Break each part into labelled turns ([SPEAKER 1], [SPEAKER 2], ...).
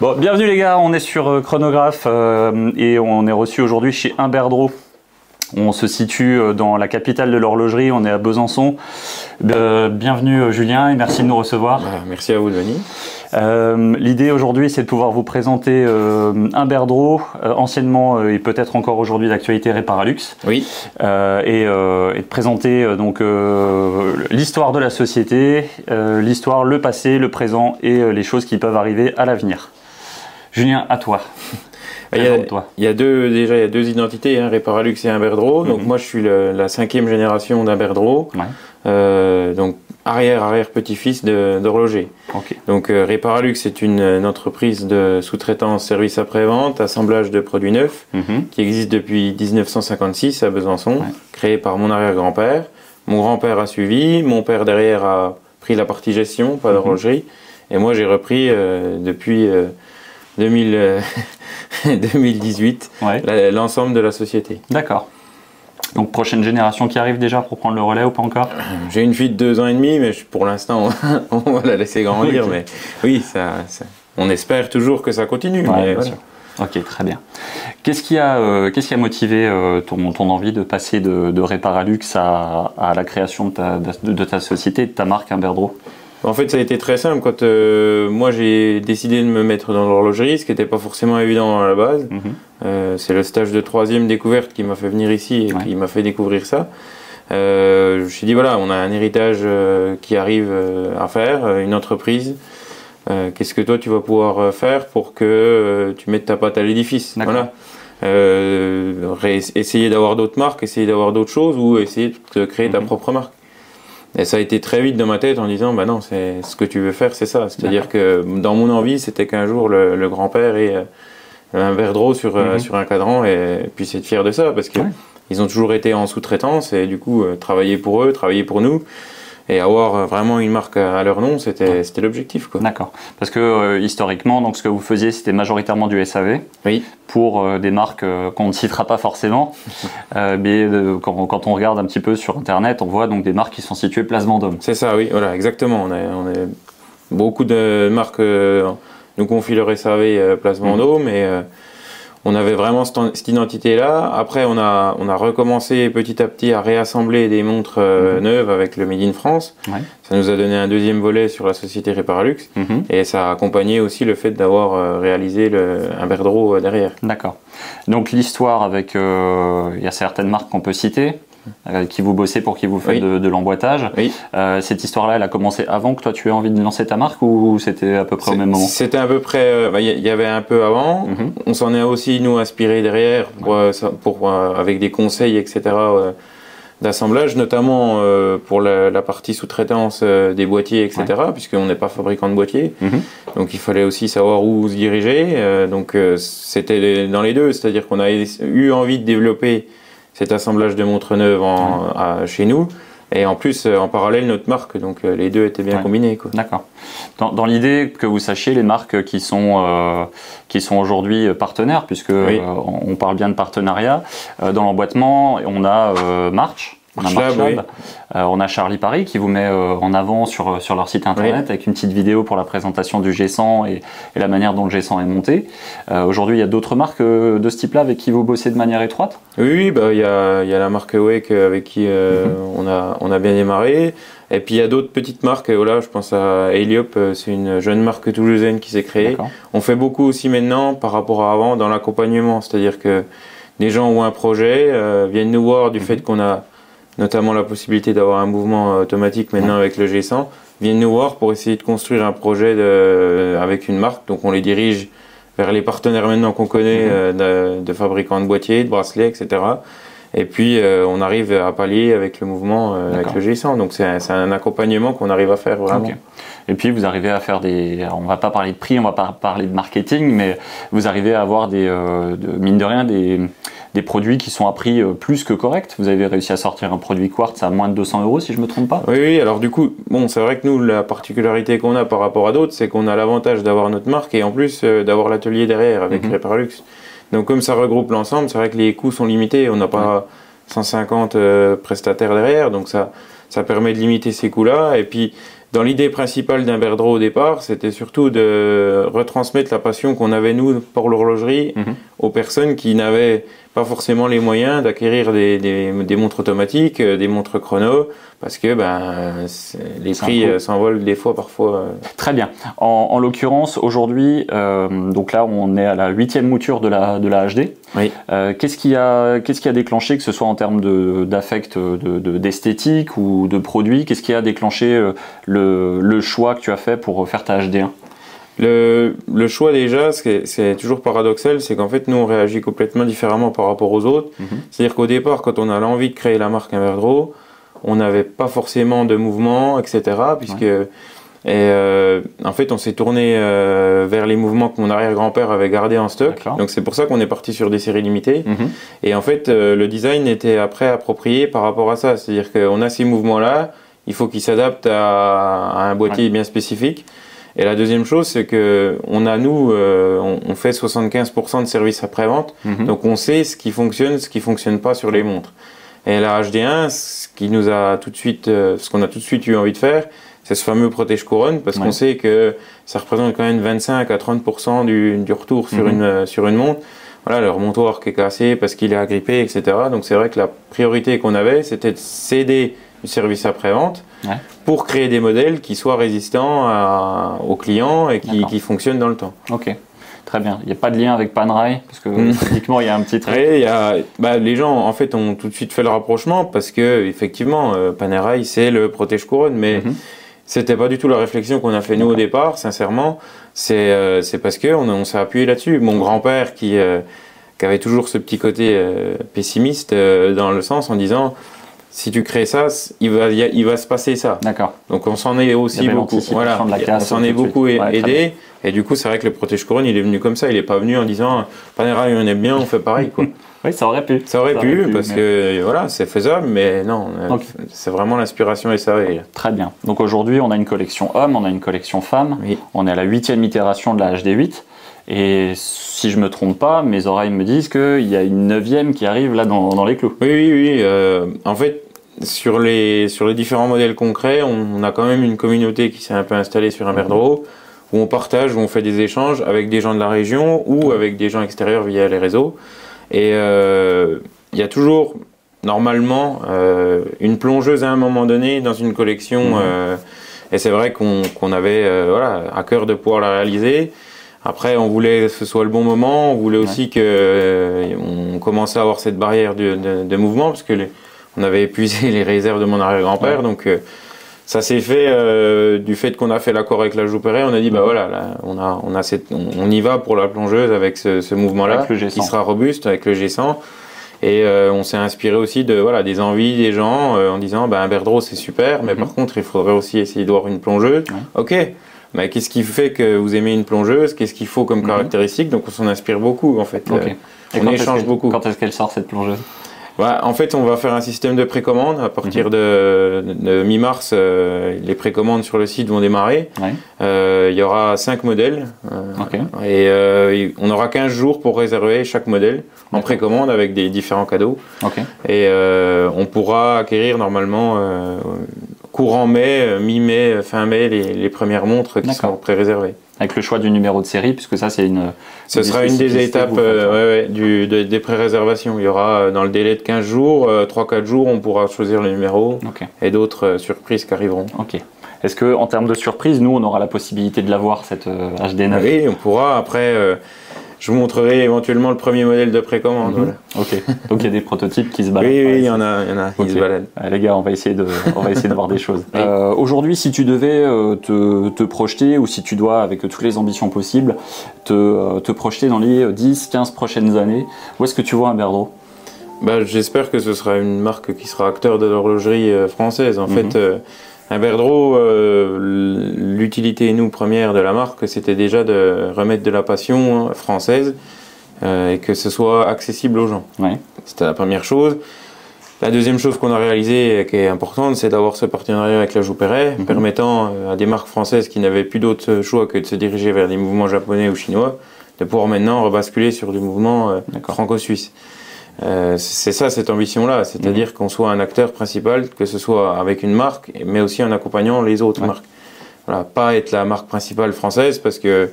[SPEAKER 1] Bon, bienvenue les gars, on est sur euh, Chronographe euh, et on est reçu aujourd'hui chez Imberdro. On se situe euh, dans la capitale de l'horlogerie, on est à Besançon. Euh, bienvenue Julien et merci de nous recevoir.
[SPEAKER 2] Ah, merci à vous de venir.
[SPEAKER 1] Euh, L'idée aujourd'hui c'est de pouvoir vous présenter Imberdro, anciennement et peut-être encore aujourd'hui d'actualité Reparalux.
[SPEAKER 2] Oui,
[SPEAKER 1] et, et de présenter donc l'histoire de la société, l'histoire, le passé, le présent et les choses qui peuvent arriver à l'avenir. Julien, à toi.
[SPEAKER 2] il y, a,
[SPEAKER 1] Présente-toi.
[SPEAKER 2] il y a deux, déjà il y a deux identités, hein, Reparalux et Imberdro. Donc
[SPEAKER 1] Mhm.
[SPEAKER 2] moi je suis le- la cinquième génération d'Imberdro,
[SPEAKER 1] Ouais.
[SPEAKER 2] euh, donc arrière arrière petit-fils d'horloger.
[SPEAKER 1] Ok.
[SPEAKER 2] Donc euh, Reparalux c'est une, une entreprise de sous-traitance service après-vente, assemblage de produits neufs
[SPEAKER 1] Mhm.
[SPEAKER 2] qui existe depuis 1956 à Besançon,
[SPEAKER 1] Ouais.
[SPEAKER 2] créé par mon arrière-grand-père. Mon grand-père a suivi, mon père derrière a pris la partie gestion, pas
[SPEAKER 1] Mhm.
[SPEAKER 2] d'horlogerie, et moi j'ai repris euh, depuis 2000, euh, 2018
[SPEAKER 1] Ouais.
[SPEAKER 2] la- l'ensemble de la société.
[SPEAKER 1] D'accord. Donc prochaine génération qui arrive déjà pour prendre le relais ou pas encore?
[SPEAKER 2] J'ai une fille de deux ans et demi, mais je- pour l'instant on va la laisser grandir. Mais oui, ça, ça- on espère toujours que ça continue.
[SPEAKER 1] Ouais,
[SPEAKER 2] mais
[SPEAKER 1] bien
[SPEAKER 2] voilà.
[SPEAKER 1] sûr. Ok, très bien. Qu'est-ce qui a, euh, qu'est-ce qui a motivé euh, ton, ton envie de passer de, de Reparalux à, à la création de ta, de, de ta société, de ta marque Imberdro
[SPEAKER 2] En fait, ça a été très simple. Quand euh, moi j'ai décidé de me mettre dans l'horlogerie, ce qui n'était pas forcément évident à la base,
[SPEAKER 1] Mhm.
[SPEAKER 2] Euh, c'est le stage de troisième découverte qui m'a fait venir ici et
[SPEAKER 1] Ouais.
[SPEAKER 2] qui m'a fait découvrir ça. Euh, je me suis dit voilà, on a un héritage qui arrive à faire, une entreprise. Qu'est-ce que toi tu vas pouvoir faire pour que tu mettes ta patte à l'édifice? Voilà. Essayer d'avoir d'autres marques, essayer d'avoir d'autres choses ou essayer de créer ta
[SPEAKER 1] Mhm.
[SPEAKER 2] propre marque. Et ça a été très vite dans ma tête en disant bah non, c'est ce que tu veux faire, c'est ça. C'est-à-dire que dans mon envie, c'était qu'un jour le, le grand-père ait euh, un verre d'eau sur, euh,
[SPEAKER 1] Mhm.
[SPEAKER 2] sur un cadran et, puisse être fier de ça parce que
[SPEAKER 1] Ouais.
[SPEAKER 2] ils ont toujours été en sous-traitance et du coup euh, travailler pour eux, travailler pour nous et avoir euh, vraiment une marque à, leur nom, c'était c'était l'objectif.
[SPEAKER 1] D'accord. Parce que euh, historiquement, donc ce que vous faisiez, c'était majoritairement du SAV
[SPEAKER 2] Oui.
[SPEAKER 1] pour euh, des marques euh, qu'on ne citera pas forcément. Mais quand, quand on regarde un petit peu sur Internet, on voit donc des marques qui sont situées place Vendôme.
[SPEAKER 2] C'est ça, oui, voilà, exactement. On a, on a beaucoup de marques nous confient leur SAV Place Vendôme, mais euh, on avait vraiment cette, identité-là. Après, on a, on a recommencé petit à petit à réassembler des montres euh,
[SPEAKER 1] Mhm.
[SPEAKER 2] neuves avec le Made in France.
[SPEAKER 1] Ouais.
[SPEAKER 2] Ça nous a donné un deuxième volet sur la société Reparalux,
[SPEAKER 1] Mhm.
[SPEAKER 2] et ça a accompagné aussi le fait d'avoir euh, réalisé le, un Berdreau euh, derrière.
[SPEAKER 1] D'accord. Donc l'histoire avec, euh, il y a certaines marques qu'on peut citer, euh, qui vous bossez pour qui vous faites
[SPEAKER 2] Oui.
[SPEAKER 1] de, de l'emboîtage.
[SPEAKER 2] Oui.
[SPEAKER 1] Euh, cette histoire-là, elle a commencé avant que toi tu aies envie de lancer ta marque ou c'était à peu près au même moment
[SPEAKER 2] C'était à peu près, euh, bah, il y, avait un peu avant.
[SPEAKER 1] Mhm.
[SPEAKER 2] On s'en est aussi nous inspiré derrière pour, euh, pour, avec des conseils etc d'assemblage, notamment pour la, la partie sous-traitance des boîtiers etc. Puisqu'on n'est pas fabricant de boîtiers,
[SPEAKER 1] Mhm.
[SPEAKER 2] donc il fallait aussi savoir où se diriger. donc c'était dans les deux, c'est-à-dire qu'on a eu envie de développer cet assemblage de montres neuves en, à- chez nous. Et en plus, euh, en parallèle, notre marque, donc euh, les deux étaient bien
[SPEAKER 1] Ouais.
[SPEAKER 2] combinés.
[SPEAKER 1] D'accord. Dans, dans l'idée que vous sachiez les marques qui sont euh, qui sont aujourd'hui partenaires, puisque
[SPEAKER 2] Oui.
[SPEAKER 1] euh, on on parle bien de partenariat, euh, dans l'emboîtement, on a March. On a
[SPEAKER 2] Marchlab,
[SPEAKER 1] Marchlab.
[SPEAKER 2] oui.
[SPEAKER 1] Euh, on a Charlie Paris qui vous met euh, en avant sur, sur leur site internet avec une petite vidéo pour la présentation du G100 et, et la manière dont le G100 est monté. Euh, Aujourd'hui, il y a d'autres marques euh, de ce type-là avec qui vous bossez de manière étroite?
[SPEAKER 2] Oui, oui, bah il y a, il y a la marque Wake avec qui euh,
[SPEAKER 1] Mhm.
[SPEAKER 2] on a on a bien démarré. Et puis il y a d'autres petites marques. Voilà, je pense à Heliop, euh, c'est une jeune marque toulousaine qui s'est créée. On fait beaucoup aussi maintenant par rapport à avant dans l'accompagnement, c'est-à-dire que des gens ont un projet, euh, viennent nous voir du
[SPEAKER 1] Mhm.
[SPEAKER 2] fait qu'on a notamment la possibilité d'avoir un mouvement euh, automatique maintenant avec le G100, viennent nous voir pour essayer de construire un projet de, avec une marque. Donc on les dirige vers les partenaires maintenant qu'on connaît euh, de, de fabricants de boîtiers, de bracelets, etc. Et puis euh, on arrive à pallier avec le mouvement euh, avec le G100. Donc c'est un, c'est un accompagnement qu'on arrive à faire vraiment.
[SPEAKER 1] Ok. Et puis vous arrivez à faire des, on va pas parler de prix, on va pas parler de marketing, mais vous arrivez à avoir des, euh, de, mine de rien, des, des produits qui sont à prix euh, plus que correct. Vous avez réussi à sortir un produit quartz à moins de 200 euros, si je me trompe pas.
[SPEAKER 2] Oui, oui, alors du coup, bon, c'est vrai que nous, la particularité qu'on a par rapport à d'autres, c'est qu'on a l'avantage d'avoir notre marque et en plus euh, d'avoir l'atelier derrière avec
[SPEAKER 1] Mhm.
[SPEAKER 2] Reparalux. Donc comme ça regroupe l'ensemble, c'est vrai que les coûts sont limités, on n'a pas 150 euh, prestataires derrière, donc ça, ça permet de limiter ces coûts-là. Et puis dans l'idée principale d'un Berdreau au départ, c'était surtout de retransmettre la passion qu'on avait nous pour l'horlogerie
[SPEAKER 1] Mhm.
[SPEAKER 2] Aux personnes qui n'avaient pas forcément les moyens d'acquérir des, des- des montres automatiques, euh, des montres chrono, parce que ben les prix euh, s'envolent des fois parfois. euh.
[SPEAKER 1] Très bien. En, en l'occurrence, aujourd'hui, euh, donc là, on est à la huitième mouture de la, de la HD.
[SPEAKER 2] Oui.
[SPEAKER 1] Euh, qu'est-ce qui a, qu'est-ce qui a déclenché, que ce soit en termes de, d'affect, de, de- d'esthétique ou de produit, qu'est-ce qui a déclenché le, le choix que tu as fait pour faire ta HD1
[SPEAKER 2] Le, le choix déjà, c'est c'est toujours paradoxal, c'est qu'en fait nous on réagit complètement différemment par rapport aux autres.
[SPEAKER 1] Mhm.
[SPEAKER 2] C'est-à-dire qu'au départ, quand on a l'envie de créer la marque Inverdro, on n'avait pas forcément de mouvement, etc. Puisque et euh, en fait on s'est tourné euh, vers les mouvements que mon arrière-grand-père avait gardés en stock. Donc c'est pour ça qu'on est parti sur des séries limitées.
[SPEAKER 1] Mhm.
[SPEAKER 2] Et en fait, euh, le design était après approprié par rapport à ça. C'est-à-dire qu'on a ces mouvements-là, il faut qu'ils s'adaptent à, à un boîtier bien spécifique. Et la deuxième chose, c'est que on a nous, euh, on, on fait 75% de services après-vente,
[SPEAKER 1] Mhm.
[SPEAKER 2] donc on sait ce qui fonctionne, ce qui fonctionne pas sur les montres. Et la HD1, ce qui nous a tout de suite, euh, ce qu'on a tout de suite eu envie de faire, c'est ce fameux protège couronne, parce
[SPEAKER 1] Ouais.
[SPEAKER 2] qu'on sait que ça représente quand même 25 à 30% du, du retour sur
[SPEAKER 1] Mhm.
[SPEAKER 2] une euh, sur une montre voilà, le remontoir qui est cassé parce qu'il est agrippé, etc. Donc c'est vrai que la priorité qu'on avait, c'était de céder du service après-vente
[SPEAKER 1] Ouais.
[SPEAKER 2] pour créer des modèles qui soient résistants à- aux clients et qui, fonctionnent dans le temps.
[SPEAKER 1] Ok. Très bien. Il n'y a pas de lien avec Panerai, parce que
[SPEAKER 2] Mhm.
[SPEAKER 1] typiquement, il y a un petit truc.
[SPEAKER 2] A, bah, les gens en fait ont tout de suite fait le rapprochement parce que effectivement, euh, Panerai c'est le protège couronne, mais
[SPEAKER 1] Mhm.
[SPEAKER 2] C'était pas du tout la réflexion qu'on a fait nous au départ, sincèrement. C'est euh, c'est parce que on, on s'est appuyé là-dessus. Mon grand-père qui, euh, qui avait toujours ce petit côté euh, pessimiste euh, dans le sens en disant si tu crées ça, il va, il va se passer ça.
[SPEAKER 1] D'accord.
[SPEAKER 2] Donc on s'en est aussi beaucoup. Voilà, on s'en est beaucoup
[SPEAKER 1] Ouais,
[SPEAKER 2] aidé. Et du coup, c'est vrai que le protège couronne, il est venu comme ça. Il est pas venu en disant Panerai, on aime bien, on fait pareil. Quoi.
[SPEAKER 1] Oui, ça aurait pu.
[SPEAKER 2] Ça aurait
[SPEAKER 1] Ça
[SPEAKER 2] pu,
[SPEAKER 1] aurait pu,
[SPEAKER 2] parce
[SPEAKER 1] mais-
[SPEAKER 2] que voilà, c'est faisable, mais non, euh, c'est vraiment l'inspiration SAV. là.
[SPEAKER 1] Très bien. Donc aujourd'hui, on a une collection homme, on a une collection femme.
[SPEAKER 2] Oui.
[SPEAKER 1] On est à la huitième itération de la HD8. Et si je me trompe pas, mes oreilles me disent qu'il y a une neuvième qui arrive là dans, dans les clous.
[SPEAKER 2] Oui, oui, oui. euh, en fait, sur les, sur les différents modèles concrets, on, on a quand même une communauté qui s'est un peu installée sur un Merdro, où on partage, où on fait des échanges avec des gens de la région ou avec des gens extérieurs via les réseaux. Et euh, il y a toujours, normalement, euh, une plongeuse à un moment donné dans une collection.
[SPEAKER 1] Mhm.
[SPEAKER 2] euh, et c'est vrai qu'on qu'on avait euh, voilà, à cœur de pouvoir la réaliser. Après, on voulait que ce soit le bon moment. On voulait aussi que euh, on commence à avoir cette barrière de, de- de mouvement parce que les- on avait épuisé les réserves de mon arrière-grand-père.
[SPEAKER 1] Ouais.
[SPEAKER 2] Donc, euh, ça s'est fait euh, du fait qu'on a fait l'accord avec la Jouperet. On a dit, bah voilà, là, on, a, on, a cette, on, on y va pour la plongeuse avec ce, ce mouvement-là
[SPEAKER 1] Avec le G100.
[SPEAKER 2] qui sera robuste avec le G100. Et euh, on s'est inspiré aussi de voilà des envies des gens en disant bah un Berdreau c'est super mais
[SPEAKER 1] Mhm.
[SPEAKER 2] par contre il faudrait aussi essayer d'avoir une plongeuse.
[SPEAKER 1] Ouais.
[SPEAKER 2] Ok, mais qu'est-ce qui fait que vous aimez une plongeuse? Qu'est-ce qu'il faut comme
[SPEAKER 1] Mhm.
[SPEAKER 2] caractéristique? Donc on s'en inspire beaucoup en fait.
[SPEAKER 1] Et
[SPEAKER 2] on échange beaucoup.
[SPEAKER 1] Quand est-ce qu'elle sort cette plongeuse?
[SPEAKER 2] En fait, on va faire un système de précommande. À partir
[SPEAKER 1] Mhm.
[SPEAKER 2] de, de mi-mars, euh, les précommandes sur le site vont démarrer.
[SPEAKER 1] Ouais.
[SPEAKER 2] Euh, il y aura 5 modèles. euh. Et on aura 15 jours pour réserver chaque modèle en précommande avec des différents cadeaux. Et on pourra acquérir normalement courant mai, mi-mai, fin mai, les, les premières montres qui sont pré-réservées.
[SPEAKER 1] Avec le choix du numéro de série, puisque ça, c'est une.
[SPEAKER 2] Ce sera une des étapes euh, ouais, ouais, du, de- des pré-réservations. Il y aura euh, dans le délai de 15 jours, euh, 3-4 jours, on pourra choisir le numéro
[SPEAKER 1] Ok.
[SPEAKER 2] et d'autres euh, surprises qui arriveront.
[SPEAKER 1] Ok. Est-ce que, en termes de surprise, nous, on aura la possibilité de l'avoir cette euh, HD9
[SPEAKER 2] Oui, on pourra. Après, je vous montrerai éventuellement le premier modèle de précommande.
[SPEAKER 1] Mhm.
[SPEAKER 2] voilà.
[SPEAKER 1] Ok. Donc il y a des prototypes qui se baladent.
[SPEAKER 2] oui, il y en a, il y en a, ils se baladent.
[SPEAKER 1] Euh, les gars, on va essayer de, on va essayer de voir des choses. Euh, Aujourd'hui, si tu devais euh, te, te projeter, ou si tu dois, avec toutes les ambitions possibles, te, euh, te projeter dans les 10, 15 prochaines années, où est-ce que tu vois un Berdreau
[SPEAKER 2] Bah, J'espère que ce sera une marque qui sera acteur de l'horlogerie française. En
[SPEAKER 1] Mhm.
[SPEAKER 2] fait, un Berdreau, euh, l'utilité, nous, première de la marque, c'était déjà de remettre de la passion hein, française euh, et que ce soit accessible aux gens.
[SPEAKER 1] Ouais.
[SPEAKER 2] C'était la première chose. La deuxième chose qu'on a réalisée, et qui est importante, c'est d'avoir ce partenariat avec la Jouperet,
[SPEAKER 1] Mhm.
[SPEAKER 2] permettant euh, à des marques françaises qui n'avaient plus d'autre choix que de se diriger vers des mouvements japonais ou chinois, de pouvoir maintenant rebasculer sur du mouvement euh, franco-suisse. Euh, c'est ça cette ambition-là, c'est-à-dire qu'on soit un acteur principal, que ce soit avec une marque, mais aussi en accompagnant les autres
[SPEAKER 1] Ouais.
[SPEAKER 2] marques. voilà, pas être la marque principale française parce que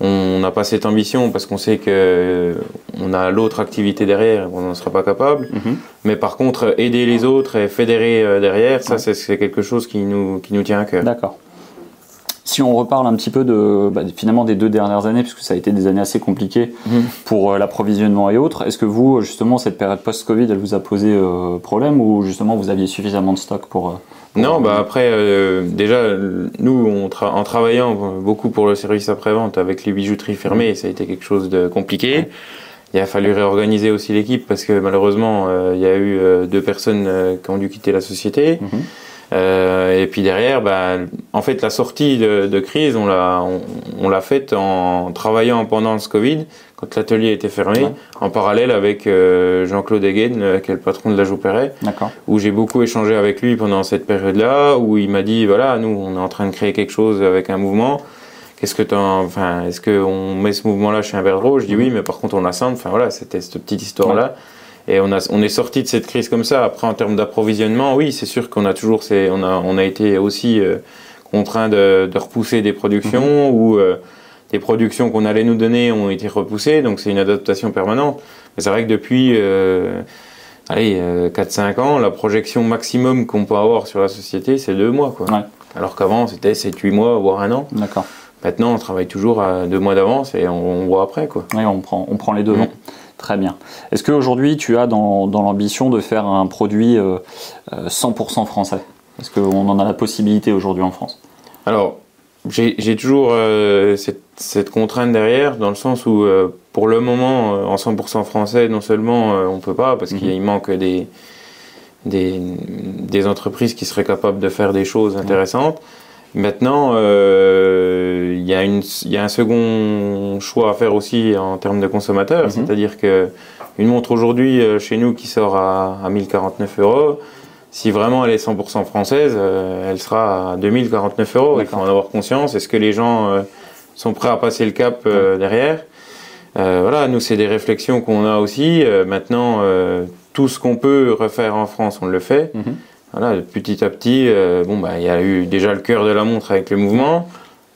[SPEAKER 2] on n'a pas cette ambition parce qu'on sait que on a l'autre activité derrière, on n'en sera pas capable.
[SPEAKER 1] Mhm.
[SPEAKER 2] Mais par contre, aider les autres et fédérer euh, derrière, ça c'est- c'est quelque chose qui nous, qui nous tient à cœur.
[SPEAKER 1] D'accord. Si on reparle un petit peu de bah, finalement des deux dernières années, puisque ça a été des années assez compliquées
[SPEAKER 2] Mhm.
[SPEAKER 1] pour euh, l'approvisionnement et autres, est-ce que vous justement cette période post-Covid, elle vous a posé euh, problème ou justement vous aviez suffisamment de stock pour, euh, pour-
[SPEAKER 2] Non, bah après, déjà, nous, on tra- en travaillant beaucoup pour le service après-vente avec les bijouteries fermées, ça a été quelque chose de compliqué. Il a fallu réorganiser aussi l'équipe parce que malheureusement, il y a eu deux personnes qui ont dû quitter la société.
[SPEAKER 1] Mhm.
[SPEAKER 2] Euh, et puis derrière, bah, en fait, la sortie de, de crise, on l'a, on, on l'a faite en travaillant pendant ce Covid, quand l'atelier était fermé,
[SPEAKER 1] Ouais.
[SPEAKER 2] en parallèle avec euh, Jean-Claude Eggen, euh, qui est le patron de la Jouperet
[SPEAKER 1] D'accord.
[SPEAKER 2] où j'ai beaucoup échangé avec lui pendant cette période-là, où il m'a dit voilà, nous, on est en train de créer quelque chose avec un mouvement. Qu'est-ce que t'en, enfin, est-ce qu'on met ce mouvement-là chez un Verdreau Je dis oui, mais par contre, on l'assemble. Enfin voilà, c'était cette petite histoire-là. Et on, a, on est sorti de cette crise comme ça. Après, en termes d'approvisionnement, oui, c'est sûr qu'on a toujours, ces, on, a, on a été aussi euh, contraint de, de repousser des productions ou euh, des productions qu'on allait nous donner ont été repoussées. Donc, c'est une adaptation permanente. Mais c'est vrai que depuis, euh, allez, euh, 4-5 ans, la projection maximum qu'on peut avoir sur la société, c'est deux mois. Quoi.
[SPEAKER 1] Ouais.
[SPEAKER 2] Alors qu'avant, c'était 7-8 mois, voire un an.
[SPEAKER 1] D'accord.
[SPEAKER 2] Maintenant, on travaille toujours à deux mois d'avance et on, on voit après. Quoi.
[SPEAKER 1] Oui, on prend, on prend les devants.
[SPEAKER 2] Mhm.
[SPEAKER 1] Très bien. Est-ce qu'aujourd'hui, tu as dans, dans l'ambition de faire un produit euh, euh, 100% français? Est-ce qu'on en a la possibilité aujourd'hui en France?
[SPEAKER 2] Alors, j'ai toujours euh, cette, cette contrainte derrière, dans le sens où, euh, pour le moment, euh, en 100% français, non seulement euh, on peut pas, parce qu'il
[SPEAKER 1] Mhm.
[SPEAKER 2] manque des, des, des entreprises qui seraient capables de faire des choses intéressantes. Maintenant, euh, il y, a une- il y a un second choix à faire aussi en termes de consommateurs,
[SPEAKER 1] Mhm.
[SPEAKER 2] c'est-à-dire que une montre aujourd'hui euh, chez nous qui sort à, à 1049 euros, si vraiment elle est 100% française, euh, elle sera à 2049 euros. Il faut en avoir conscience. Est-ce que les gens euh, sont prêts à passer le cap euh, derrière? Voilà, nous c'est des réflexions qu'on a aussi. Maintenant, tout ce qu'on peut refaire en France, on le fait.
[SPEAKER 1] Mhm.
[SPEAKER 2] Voilà, petit à petit, bon bah il y a eu déjà le cœur de la montre avec le mouvement,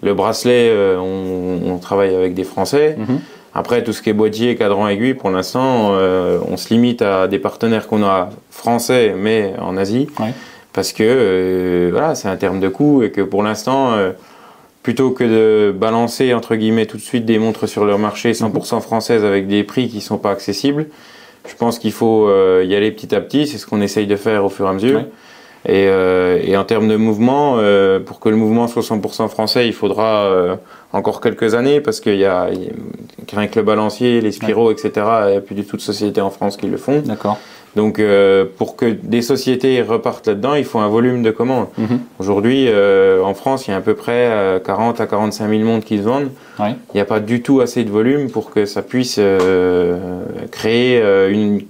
[SPEAKER 2] le bracelet, euh, on, on travaille avec des Français.
[SPEAKER 1] Mhm.
[SPEAKER 2] Après tout ce qui est boîtier, cadran, aiguille, pour l'instant, euh, on se limite à des partenaires qu'on a français, mais en Asie,
[SPEAKER 1] Ouais.
[SPEAKER 2] parce que euh, voilà, c'est un terme de coût et que pour l'instant, euh, plutôt que de balancer entre guillemets tout de suite des montres sur leur marché 100% françaises avec des prix qui sont pas accessibles, je pense qu'il faut y aller petit à petit. C'est ce qu'on essaye de faire au fur et à mesure.
[SPEAKER 1] Ouais.
[SPEAKER 2] Et, euh, et en termes de mouvement, euh, pour que le mouvement soit 100% français, il faudra euh, encore quelques années parce qu'il y y a- rien que le balancier, les spiraux, etc. Il n'y a plus du tout de sociétés en France qui le font.
[SPEAKER 1] D'accord.
[SPEAKER 2] Donc, euh, pour que des sociétés repartent là-dedans, il faut un volume de commandes.
[SPEAKER 1] Mhm.
[SPEAKER 2] Aujourd'hui, euh, en France, il y a à peu près euh, 40 à 45 000 montres qui se vendent.
[SPEAKER 1] Ouais.
[SPEAKER 2] Il n'y a pas du tout assez de volume pour que ça puisse euh, créer euh, une,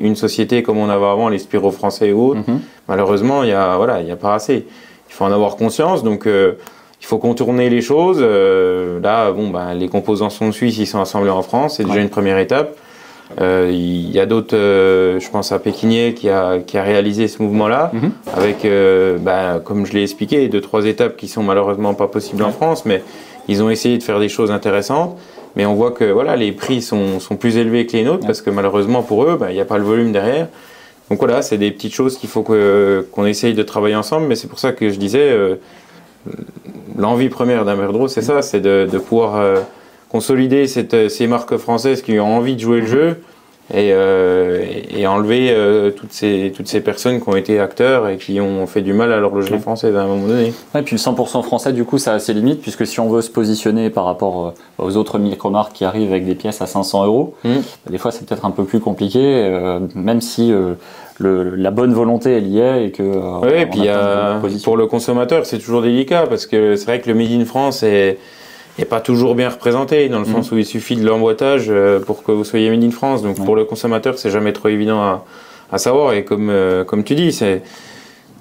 [SPEAKER 2] une société comme on avait avant, les Spiro français et autres.
[SPEAKER 1] Mhm.
[SPEAKER 2] Malheureusement, il y a voilà, il y a pas assez. Il faut en avoir conscience. Donc, euh, il faut contourner les choses. Euh, là, bon, ben, les composants sont de Suisse, ils sont assemblés en France. C'est déjà
[SPEAKER 1] Ouais.
[SPEAKER 2] une première étape. Euh, il y a d'autres, euh, je pense à Pékinier qui a, qui a réalisé ce mouvement-là,
[SPEAKER 1] Mhm.
[SPEAKER 2] avec, euh, ben, comme je l'ai expliqué, deux, trois étapes qui sont malheureusement pas possibles en. France, mais ils ont essayé de faire des choses intéressantes. Mais on voit que voilà, les prix sont, sont plus élevés que les nôtres
[SPEAKER 1] Ouais.
[SPEAKER 2] parce que malheureusement pour eux, ben, il n'y a pas le volume derrière. Donc voilà, c'est des petites choses qu'il faut qu'on essaye de travailler ensemble, mais c'est pour ça que je disais, l'envie première d'un Merdreau, c'est ça, c'est de, de pouvoir consolider cette, ces marques françaises qui ont envie de jouer le jeu et, euh, et- et enlever euh, toutes, ces, toutes ces personnes qui ont été acteurs et qui ont fait du mal à l'horlogerie française à un moment donné.
[SPEAKER 1] Ouais, puis le 100% français, du coup, ça a ses limites, puisque si on veut se positionner par rapport euh, aux autres micro-marques qui arrivent avec des pièces à 500 euros,
[SPEAKER 2] Mhm.
[SPEAKER 1] des fois c'est peut-être un peu plus compliqué, euh, même si euh, le- la bonne volonté elle y est et que. euh,
[SPEAKER 2] Oui, et puis pour le consommateur, c'est toujours délicat parce que c'est vrai que le Made in France est, est pas toujours bien représenté dans le
[SPEAKER 1] Mhm.
[SPEAKER 2] sens où il suffit de l'emboîtage euh, pour que vous soyez Made in France. Donc
[SPEAKER 1] Ouais.
[SPEAKER 2] pour le consommateur, c'est jamais trop évident à, à savoir. Et comme, euh, comme tu dis, c'est.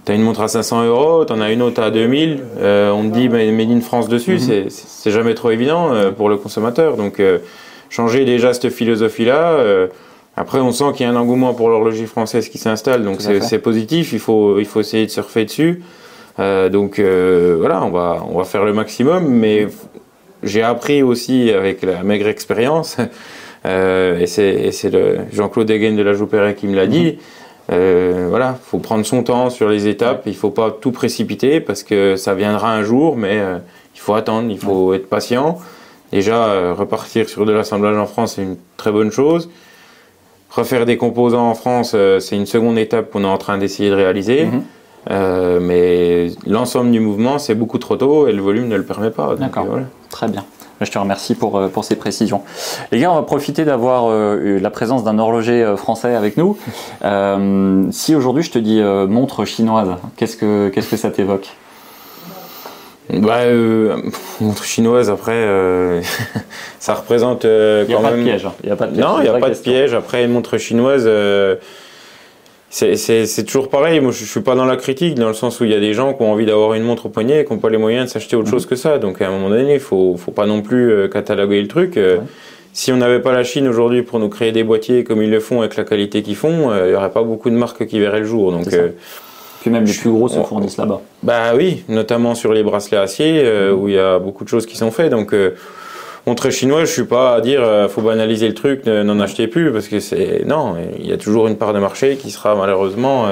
[SPEAKER 2] T'as une montre à 500 euros, t'en as une autre à 2000, euh, on te dit mais Made in France dessus,
[SPEAKER 1] Mhm.
[SPEAKER 2] c'est- c'est jamais trop évident euh, pour le consommateur. Donc euh, changer déjà cette philosophie-là. euh, après, on sent qu'il y a un engouement pour l'horlogerie française qui s'installe, donc c'est c'est positif. Il faut, il faut essayer de surfer dessus. donc voilà, on va, on va faire le maximum, mais j'ai appris aussi avec la maigre expérience, et c'est Jean-Claude Deguen de la Jouperet qui me l'a dit. Euh, voilà, faut prendre son temps sur les étapes. Il faut pas tout précipiter parce que ça viendra un jour, mais il faut attendre, il faut être patient. Déjà, euh, repartir sur de l'assemblage en France, c'est une très bonne chose. Refaire des composants en France, euh, c'est une seconde étape qu'on est en train d'essayer de réaliser. Mhm. Euh, mais l'ensemble du mouvement, c'est beaucoup trop tôt et le volume ne le permet pas.
[SPEAKER 1] D'accord. Très bien. Je te remercie pour, pour ces précisions. Les gars, on va profiter d'avoir la présence d'un horloger français avec nous. si aujourd'hui je te dis montre chinoise, qu'est-ce que, qu'est-ce que ça t'évoque?
[SPEAKER 2] Bah, euh, montre chinoise, après, euh, ça représente euh,
[SPEAKER 1] quand même. Il n'y a pas de piège.
[SPEAKER 2] Il a pas de piège. Non, il n'y a pas de piège. Après, une montre chinoise, euh, c'est toujours pareil. Moi, je, ne suis pas dans la critique, dans le sens où il y a des gens qui ont envie d'avoir une montre au poignet et qui n'ont pas les moyens de s'acheter autre mhm. chose que ça. Donc, à un moment donné, il faut, faut pas non plus cataloguer le truc. Si on n'avait pas la Chine aujourd'hui pour nous créer des boîtiers comme ils le font avec la qualité qu'ils font, il n'y aurait pas beaucoup de marques qui verraient le jour. Donc,
[SPEAKER 1] puis même les plus gros se fournissent là-bas.
[SPEAKER 2] Bah oui, notamment sur les bracelets acier, euh, où il y a beaucoup de choses qui sont faites. Donc, euh, montre chinois, je suis pas à dire euh, faut banaliser le truc, n'en achetez plus, parce que c'est non, il y a toujours une part de marché qui sera malheureusement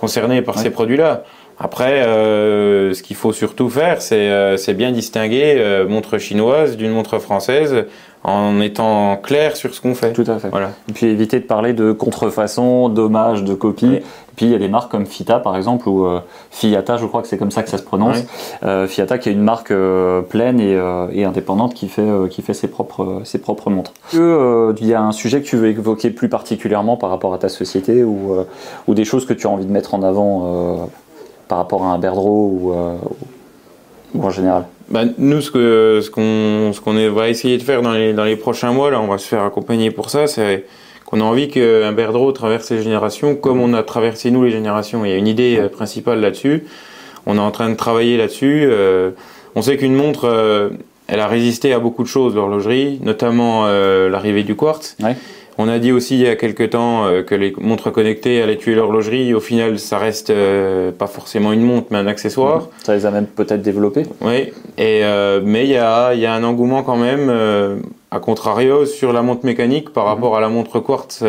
[SPEAKER 2] concernée par ces produits-là. Après, ce qu'il faut surtout faire, c'est bien distinguer montre chinoise d'une montre française en étant clair sur ce qu'on fait.
[SPEAKER 1] Tout à fait. Voilà. Et puis éviter de parler de contrefaçon, d'hommage, de copie. Et puis il y a des marques comme Fita par exemple ou euh, Fiata, je crois que c'est comme ça que ça se prononce. Euh, Fiata qui est une marque euh, pleine et, et, indépendante qui fait qui fait ses propres ses propres montres. il y a un sujet que tu veux évoquer plus particulièrement par rapport à ta société ou ou des choses que tu as envie de mettre en avant par rapport à un Berdreau ou, ou en général.
[SPEAKER 2] Bah, nous, ce qu'on ce qu'on ce qu'on va essayer de faire dans les, dans les prochains mois, là, on va se faire accompagner pour ça, c'est qu'on a envie qu'un Berdreau traverse les générations comme on a traversé nous les générations. Il y a une idée euh, principale là-dessus. On est en train de travailler là-dessus. Euh, on sait qu'une montre, euh, elle a résisté à beaucoup de choses, l'horlogerie, notamment l'arrivée du quartz. Ouais. On a dit aussi il y a quelques temps euh, que les montres connectées allaient tuer l'horlogerie. Au final, ça reste euh, pas forcément une montre, mais un accessoire. Mhm.
[SPEAKER 1] Ça les a même peut-être développés.
[SPEAKER 2] Oui, et, euh, mais il y a, y a, un engouement quand même, à contrario, sur la montre mécanique par mhm. rapport à la montre quartz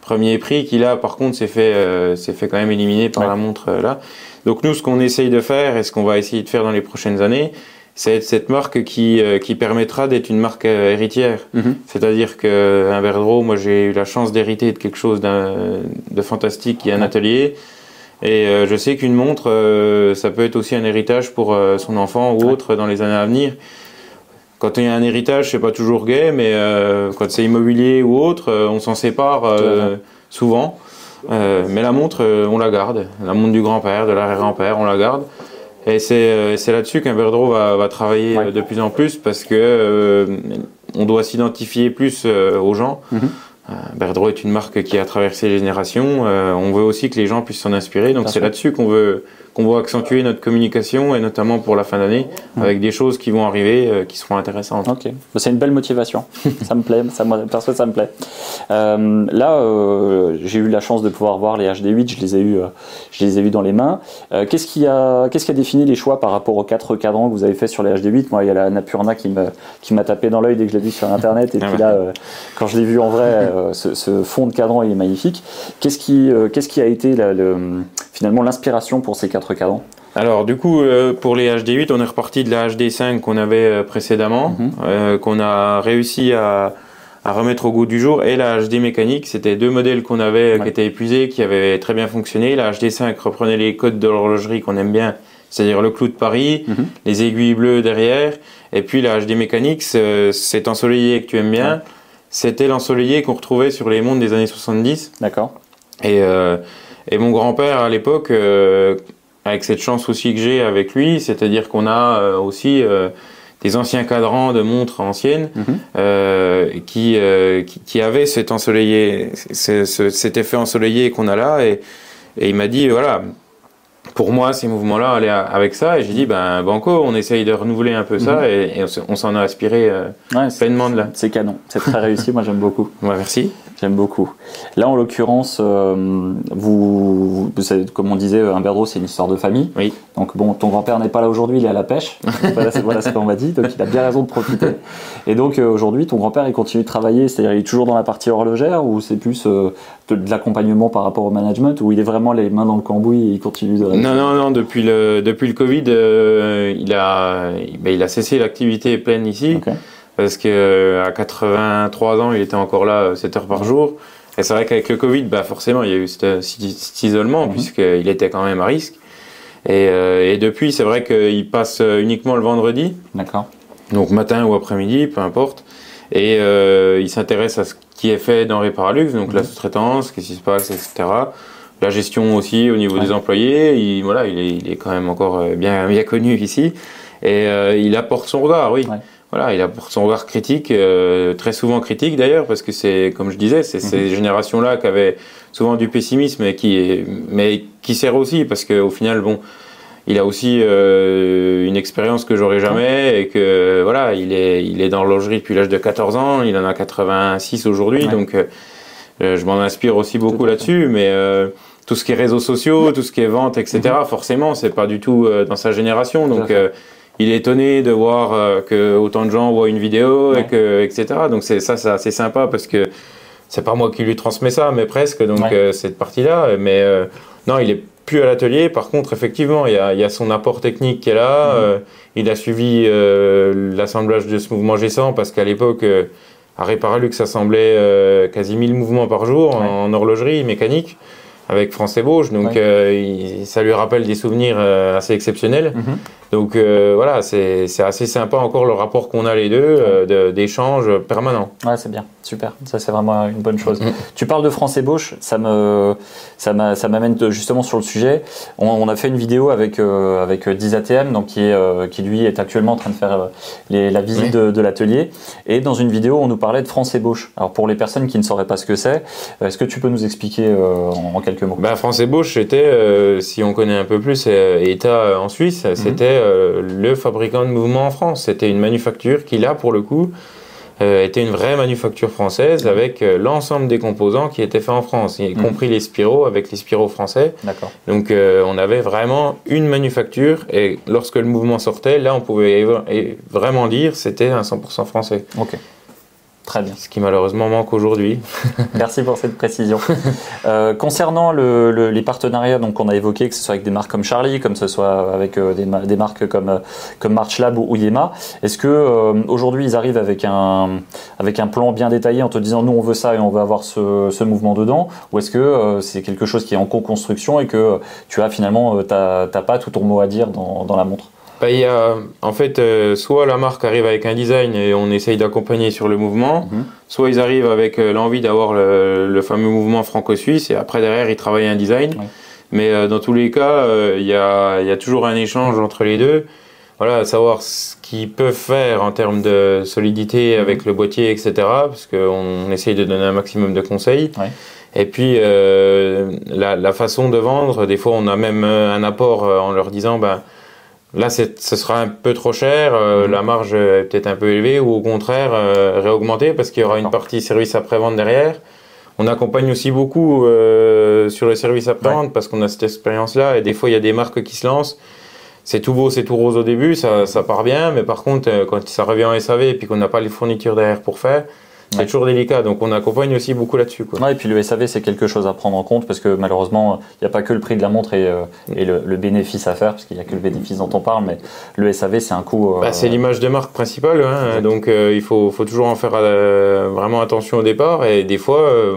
[SPEAKER 2] premier prix qui là, par contre, s'est fait, s'est fait quand même éliminer par la montre là. Donc nous, ce qu'on essaye de faire et ce qu'on va essayer de faire dans les prochaines années, c'est cette marque qui, euh, qui permettra d'être une marque euh, héritière. Mhm. C'est-à-dire qu'un Verdreau, moi j'ai eu la chance d'hériter de quelque chose de fantastique qui est un atelier. Et euh, je sais qu'une montre, ça peut être aussi un héritage pour son enfant ou autre dans les années à venir. Quand il y a un héritage, c'est pas toujours gay, mais quand c'est immobilier ou autre, on s'en sépare souvent. mais la montre, on la garde. La montre du grand-père, de l'arrière-grand-père, on la garde. Et euh, c'est là-dessus qu'un Verdreau va, va travailler de plus en plus parce que euh, on doit s'identifier plus euh, aux gens. Mm est une marque qui a traversé les générations. on veut aussi que les gens puissent s'en inspirer. Donc c'est là-dessus qu'on veut qu'on va accentuer notre communication et notamment pour la fin d'année mmh. avec des choses qui vont arriver euh, qui seront intéressantes.
[SPEAKER 1] Ok, bah, c'est une belle motivation. ça me plaît, ça me, perso ça me plaît. Euh, là, euh, j'ai eu la chance de pouvoir voir les HD8, je les ai eu, je les ai eu dans les mains. qu'est-ce qui a, qu'est-ce qui a défini les choix par rapport aux quatre cadrans que vous avez fait sur les HD8 Moi, il y a la Napurna qui m'a, qui m'a tapé dans l'œil dès que je l'ai vu sur internet et ah puis là, quand je l'ai vu en vrai, ce, fond de cadran il est magnifique. Qu'est-ce qui, qu'est-ce qui a été le, finalement l'inspiration pour ces
[SPEAKER 2] alors du coup, euh, pour les HD8, on est reparti de la HD5 qu'on avait euh, précédemment, mhm. euh, qu'on a réussi à, remettre au goût du jour, et la HD mécanique, c'était deux modèles qu'on avait qui étaient épuisés, qui avaient très bien fonctionné. La HD5 reprenait les codes de l'horlogerie qu'on aime bien, c'est-à-dire le clou de Paris, mhm. les aiguilles bleues derrière, et puis la HD mécanique, cet ensoleillé que tu aimes bien, c'était l'ensoleillé qu'on retrouvait sur les montres des années 70.
[SPEAKER 1] D'accord.
[SPEAKER 2] Et et mon grand-père, à l'époque, avec cette chance aussi que j'ai avec lui, c'est-à-dire qu'on a euh, aussi euh, des anciens cadrans de montres anciennes mhm. qui, qui, avaient cet ensoleillé, cet effet ensoleillé qu'on a là. Et, et il m'a dit, voilà, pour moi, ces mouvements-là allaient avec ça. Et j'ai dit, ben, Banco, on essaye de renouveler un peu ça. Mhm. Et, on s'en a aspiré pleinement de là.
[SPEAKER 1] C'est canon. C'est très réussi. moi, j'aime beaucoup.
[SPEAKER 2] Ouais, merci.
[SPEAKER 1] J'aime beaucoup. Là, en l'occurrence, euh, vous, vous savez, comme on disait, un Berdreau, c'est une histoire de famille.
[SPEAKER 2] Oui.
[SPEAKER 1] Donc, bon, ton grand-père n'est pas là aujourd'hui, il est à la pêche. voilà, c'est voilà ce qu'on m'a dit. Donc, il a bien raison de profiter. Et donc, euh, aujourd'hui, ton grand-père, il continue de travailler, c'est-à-dire, il est toujours dans la partie horlogère ou c'est plus euh, de, de l'accompagnement par rapport au management ou il est vraiment les mains dans le cambouis et il continue de.
[SPEAKER 2] Non, non, non. Depuis le, depuis le Covid, il, a, ben, il a cessé l'activité pleine ici. Parce que à 83 ans, il était encore là 7 heures par jour. Et c'est vrai qu'avec le Covid, bah forcément, il y a eu cet, cet isolement,
[SPEAKER 1] Mhm.
[SPEAKER 2] puisqu'il était quand même à risque. Et, euh, et depuis, c'est vrai qu'il passe uniquement le vendredi,
[SPEAKER 1] D'accord.
[SPEAKER 2] donc matin ou après-midi, peu importe. Et euh, il s'intéresse à ce qui est fait dans Reparalux, donc la
[SPEAKER 1] Mhm.
[SPEAKER 2] sous-traitance, qu'est-ce qui se passe, etc. La gestion aussi au niveau
[SPEAKER 1] Ouais.
[SPEAKER 2] des employés. Il, voilà, il, est, il est quand même encore euh, bien, bien connu ici. Et euh, il apporte son regard, oui.
[SPEAKER 1] Ouais.
[SPEAKER 2] Voilà, il apporte son regard critique, euh, très souvent critique d'ailleurs, parce que c'est, comme je disais, c'est ces générations-là qui avaient souvent du pessimisme, et qui, mais qui sert aussi, parce qu'au final, bon, il a aussi euh, une expérience que j'aurai jamais, et que voilà, il est, il est dans l'horlogerie depuis l'âge de 14 ans, il en a 86 aujourd'hui,
[SPEAKER 1] Ouais.
[SPEAKER 2] donc euh, euh, je m'en inspire aussi beaucoup là-dessus, mais euh, tout ce qui est réseaux sociaux, tout ce qui est vente, etc., forcément, c'est pas du tout euh, dans sa génération,
[SPEAKER 1] Tout
[SPEAKER 2] donc euh, il est étonné de voir euh, que autant de gens voient une vidéo,
[SPEAKER 1] Ouais.
[SPEAKER 2] et que, etc. Donc c'est ça, c'est assez sympa parce que c'est pas moi qui lui transmets ça, mais presque. Donc
[SPEAKER 1] Ouais.
[SPEAKER 2] euh, cette partie-là, mais euh, non, il est plus à l'atelier. Par contre, effectivement, il y a, il y a son apport technique qui est là.
[SPEAKER 1] Mhm.
[SPEAKER 2] Euh, il a suivi l'assemblage de ce mouvement G100 parce qu'à l'époque, à Réparalux assemblait euh, quasi 1000 mouvements par jour
[SPEAKER 1] Ouais.
[SPEAKER 2] en, en horlogerie mécanique avec France. Donc
[SPEAKER 1] Ouais.
[SPEAKER 2] euh, il- ça lui rappelle des souvenirs euh, assez exceptionnels.
[SPEAKER 1] Mhm.
[SPEAKER 2] Donc euh, voilà, c'est assez sympa encore le rapport qu'on a les deux, euh, de- d'échange permanent.
[SPEAKER 1] Ouais, c'est bien, super. Ça, c'est vraiment une bonne chose.
[SPEAKER 2] Mhm.
[SPEAKER 1] Tu parles de France Ébauche, ça me, ça m'a- ça m'amène justement sur le sujet. On, on a fait une vidéo avec euh, avec 10 ATM, donc qui est euh, qui lui est actuellement en train de faire euh, les- la visite
[SPEAKER 2] Oui.
[SPEAKER 1] de, de l'atelier. Et dans une vidéo, on nous parlait de France Ébauche. Alors pour les personnes qui ne sauraient pas ce que c'est, est-ce que tu peux nous expliquer euh, en, en quelques mots?
[SPEAKER 2] Bah, France Ébauche, c'était, euh, si on connaît un peu plus, euh, État en Suisse, c'était euh, le fabricant de mouvements en France. C'était une manufacture qui, là, pour le coup, euh, était une vraie manufacture française avec euh, l'ensemble des composants qui étaient faits en France, y
[SPEAKER 1] Mhm.
[SPEAKER 2] compris les spiraux avec les spiraux français. Donc euh, on avait vraiment une manufacture et lorsque le mouvement sortait, là on pouvait vraiment dire c'était un 100% français.
[SPEAKER 1] Très bien.
[SPEAKER 2] Ce qui malheureusement manque aujourd'hui.
[SPEAKER 1] Merci pour cette précision. Euh, concernant le- le- les partenariats qu'on a évoqués, que ce soit avec des marques comme Charlie, comme ce soit avec euh, des, ma- des marques comme euh, comme Marchlab ou, ou Yema, est-ce que euh, aujourd'hui ils arrivent avec un avec un plan bien détaillé en te disant nous on veut ça et on veut avoir ce, ce mouvement dedans, ou est-ce que c'est quelque chose qui est en co-construction et que tu as finalement t'as pas tout ton mot à dire dans, dans la montre?
[SPEAKER 2] Bah, y a, en fait, euh, soit la marque arrive avec un design et on essaye d'accompagner sur le mouvement,
[SPEAKER 1] Mhm.
[SPEAKER 2] soit ils arrivent avec euh, l'envie d'avoir le, le fameux mouvement franco-suisse et après derrière ils travaillent un design.
[SPEAKER 1] Ouais.
[SPEAKER 2] Mais euh, dans tous les cas, il y, a, il y a toujours un échange entre les deux. Voilà, à savoir ce qu'ils peuvent faire en termes de solidité avec le boîtier, etc. Parce qu'on essaye de donner un maximum de conseils.
[SPEAKER 1] Ouais.
[SPEAKER 2] Et puis la, la façon de vendre, des fois on a même un apport en leur disant ben, Là, ce sera un peu trop cher, euh,
[SPEAKER 1] Mhm.
[SPEAKER 2] la marge est peut-être un peu élevée, ou au contraire, euh, réaugmenter, parce qu'il y aura une partie service après-vente derrière. On accompagne aussi beaucoup euh, sur le service après-vente, parce qu'on a cette expérience-là, et des fois, il y a des marques qui se lancent. C'est tout beau, c'est tout rose au début, ça, ça part bien, mais par contre, euh, quand ça revient en SAV, et puis qu'on n'a pas les fournitures derrière pour faire, c'est
[SPEAKER 1] Ouais.
[SPEAKER 2] toujours délicat. Donc, on accompagne aussi beaucoup là-dessus. quoi.
[SPEAKER 1] Ouais, et puis le SAV, c'est quelque chose à prendre en compte parce que malheureusement, il n'y a pas que le prix de la montre et, euh, et le, le bénéfice à faire, parce qu'il n'y a que le bénéfice dont on parle, mais le SAV, c'est un coût. euh,
[SPEAKER 2] Bah, c'est l'image de marque principale, hein, donc euh, il faut, faut toujours en faire euh, vraiment attention au départ et des fois euh,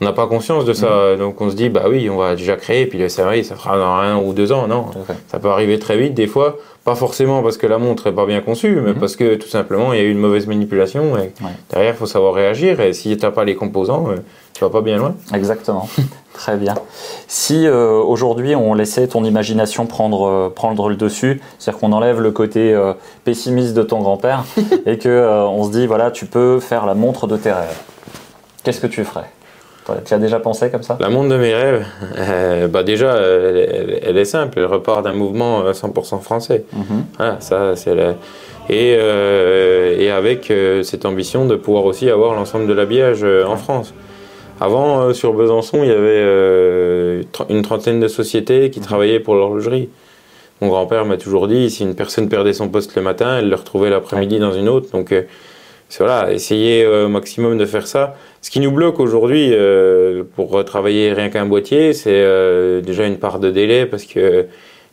[SPEAKER 2] on n'a pas conscience de ça, donc on se dit bah oui on va déjà créer puis le SAV ça fera dans un ou deux ans, non, ça peut arriver très vite des fois, pas forcément parce que la montre est pas bien conçue, mais
[SPEAKER 1] Mhm.
[SPEAKER 2] parce que tout simplement il y a eu une mauvaise manipulation et
[SPEAKER 1] Ouais.
[SPEAKER 2] derrière il faut savoir réagir et si tu n'as pas les composants, euh, tu vas pas bien loin.
[SPEAKER 1] Exactement. Très bien. Si euh, aujourd'hui on laissait ton imagination prendre, euh, prendre le dessus, c'est-à-dire qu'on enlève le côté euh, pessimiste de ton grand-père et que euh, on se dit voilà tu peux faire la montre de tes rêves, qu'est-ce que tu ferais? Tu as déjà pensé comme ça?
[SPEAKER 2] La montre de mes rêves, euh, bah déjà elle, est simple, elle repart d'un mouvement euh, 100% français.
[SPEAKER 1] Mhm.
[SPEAKER 2] Voilà, ça c'est la... et, euh, et avec euh, cette ambition de pouvoir aussi avoir l'ensemble de l'habillage euh, en France. Avant, sur Besançon, il y avait une trentaine de sociétés qui travaillaient pour l'horlogerie. Mon grand-père m'a toujours dit, si une personne perdait son poste le matin, elle le retrouvait l'après-midi dans une autre. Donc, voilà, essayer au maximum de faire ça. Ce qui nous bloque aujourd'hui pour travailler rien qu'un boîtier, c'est déjà une part de délai parce que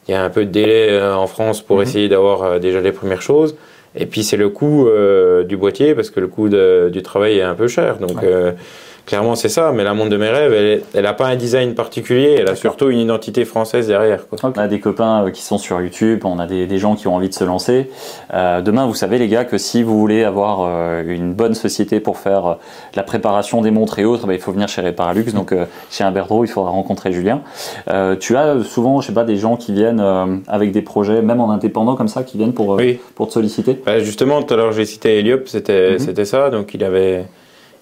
[SPEAKER 2] il y a un peu de délai en France pour mhm. essayer d'avoir déjà les premières choses. Et puis c'est le coût euh, du boîtier parce que le coût du travail est un peu cher. Donc euh, clairement c'est ça, mais la montre de mes rêves, elle n'a pas un design particulier, elle a surtout une identité française derrière.
[SPEAKER 1] On a des copains euh, qui sont sur YouTube, on a des, gens qui ont envie de se lancer. Euh, demain, vous savez les gars que si vous voulez avoir euh, une bonne société pour faire la préparation des montres et autres, bah, il faut venir chez Reparalux, donc chez Imberdro, il faudra rencontrer Julien. tu as souvent, je sais pas, des gens qui viennent avec des projets, même en indépendant comme ça, qui viennent pour, pour te solliciter?
[SPEAKER 2] Bah, Justement, tout à l'heure j'ai cité Eliop, c'était mhm. ça, donc il avait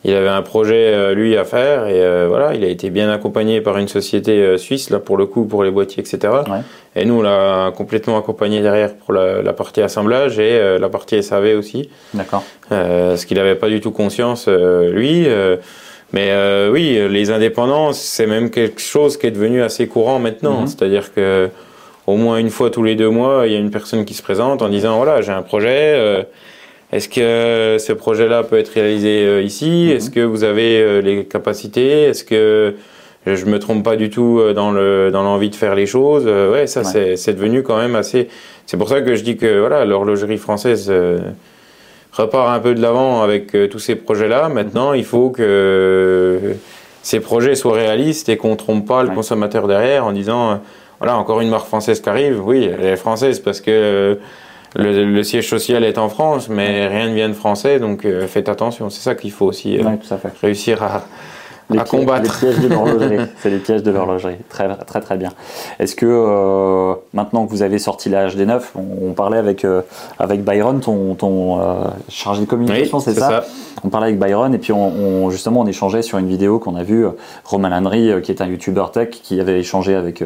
[SPEAKER 2] il avait un projet euh, lui à faire et euh, voilà, il a été bien accompagné par une société euh, suisse là pour le coup pour les boîtiers etc. Et nous on l'a complètement accompagné derrière pour la, partie assemblage et la partie SAV aussi.
[SPEAKER 1] D'accord.
[SPEAKER 2] ce qu'il n'avait pas du tout conscience lui. mais oui, les indépendants c'est même quelque chose qui est devenu assez courant maintenant. Mhm. C'est-à-dire que au moins une fois tous les deux mois, il y a une personne qui se présente en disant voilà j'ai un projet est-ce que ce projet-là peut être réalisé euh, ici? Mhm. Est-ce que vous avez euh, les capacités? Est-ce que je me trompe pas du tout euh, dans le dans l'envie de faire les choses? Ouais, ça c'est devenu quand même assez. C'est pour ça que je dis que voilà l'horlogerie française repart un peu de l'avant avec tous ces projets-là. Maintenant, il faut que ces projets soient réalistes et qu'on trompe pas le consommateur derrière en disant voilà encore une marque française qui arrive. Oui, elle est française parce que le, siège social est en France, mais rien ne vient de français, donc euh, faites attention. C'est ça qu'il faut aussi euh, réussir à,
[SPEAKER 1] les
[SPEAKER 2] à combattre.
[SPEAKER 1] Les pièges de l'horlogerie. c'est les pièges de l'horlogerie. Très, très, très bien. Est-ce que euh, maintenant que vous avez sorti la HD9, on, parlait avec, avec Byron, ton, ton chargé de communication, c'est ça, On parlait avec Byron et puis on, justement on échangeait sur une vidéo qu'on a vue. Roman Henry, qui est un YouTuber tech, qui avait échangé avec,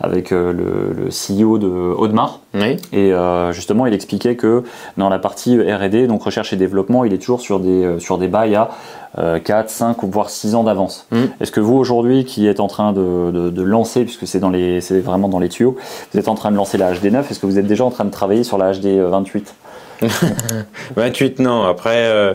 [SPEAKER 1] avec le, le, CEO de Audemars.
[SPEAKER 2] Oui.
[SPEAKER 1] Et justement, il expliquait que dans la partie R&D, donc recherche et développement, il est toujours sur des, sur des bails à 4, 5 ou voire 6 ans d'avance. Mm. Est-ce que vous aujourd'hui qui êtes en train de, de, lancer, puisque c'est dans les, c'est vraiment dans les tuyaux, vous êtes en train de lancer la HD9, est-ce que vous êtes déjà en train de travailler sur la HD 28
[SPEAKER 2] 28 non. Après, euh,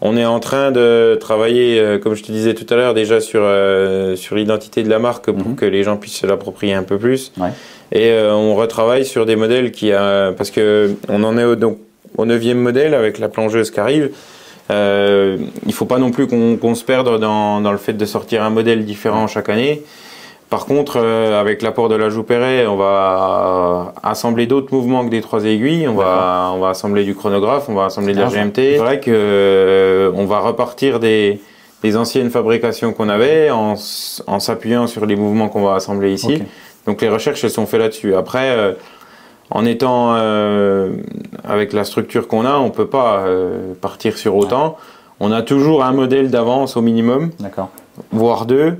[SPEAKER 2] on est en train de travailler, euh, comme je te disais tout à l'heure, déjà sur euh, sur l'identité de la marque pour mm-hmm. que les gens puissent se l'approprier un peu plus.
[SPEAKER 1] Ouais.
[SPEAKER 2] Et on retravaille sur des modèles qui a, parce que on en est au, donc au neuvième modèle avec la plongeuse qui arrive. Euh, il faut pas non plus qu'on se perde dans, dans, le fait de sortir un modèle différent chaque année. Par contre, euh, avec l'apport de la Jouperet, on va assembler d'autres mouvements que des trois aiguilles. On va, on va assembler du chronographe, on va assembler de la GMT. C'est vrai que euh, on va repartir des, des anciennes fabrications qu'on avait en, en s'appuyant sur les mouvements qu'on va assembler ici. Donc les recherches elles sont faites là-dessus. Après, euh, en étant euh, avec la structure qu'on a, on peut pas euh, partir sur autant. On a toujours un modèle d'avance au minimum, voire deux.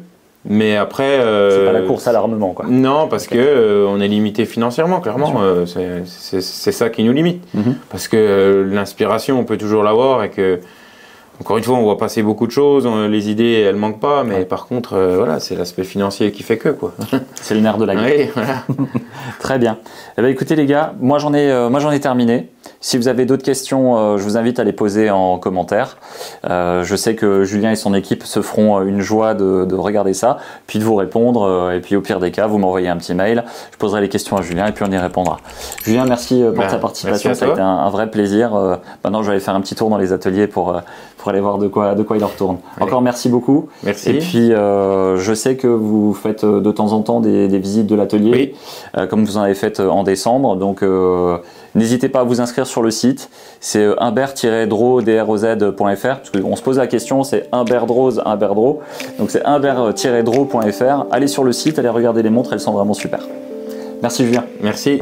[SPEAKER 2] Mais après,
[SPEAKER 1] euh, c'est pas la course à l'armement, quoi.
[SPEAKER 2] Non, parce que on est limité financièrement, clairement. c'est ça qui nous limite. Mhm. Parce que l'inspiration, on peut toujours l'avoir et que encore une fois, on voit passer beaucoup de choses, les idées, elles manquent pas, mais par contre, euh, voilà, c'est l'aspect financier qui fait que, quoi.
[SPEAKER 1] c'est le nerf de la guerre.
[SPEAKER 2] Oui, voilà.
[SPEAKER 1] Très bien. Eh bien. Écoutez, les gars, moi j'en ai, euh, moi j'en ai terminé. Si vous avez d'autres questions, euh, je vous invite à les poser en commentaire. je sais que Julien et son équipe se feront une joie de, regarder ça, puis de vous répondre. et puis au pire des cas, vous m'envoyez un petit mail. Je poserai les questions à Julien et puis on y répondra. Julien, merci pour ben, ta participation. Ça a été un, vrai plaisir. maintenant, je vais aller faire un petit tour dans les ateliers pour aller voir de quoi, de quoi il en retourne. Encore merci beaucoup.
[SPEAKER 2] Merci.
[SPEAKER 1] Et puis, euh, je sais que vous faites euh, de temps en temps des, visites de l'atelier,
[SPEAKER 2] oui.
[SPEAKER 1] Euh, comme vous en avez fait en décembre. Donc, n'hésitez pas à vous inscrire sur le site. C'est humbert-droz.fr, parce qu'on se pose la question, c'est humbert-droz, humbert-dro. Donc, c'est humbert-dro.fr. Allez sur le site, allez regarder les montres, elles sont vraiment super. Merci Julien.
[SPEAKER 2] Merci.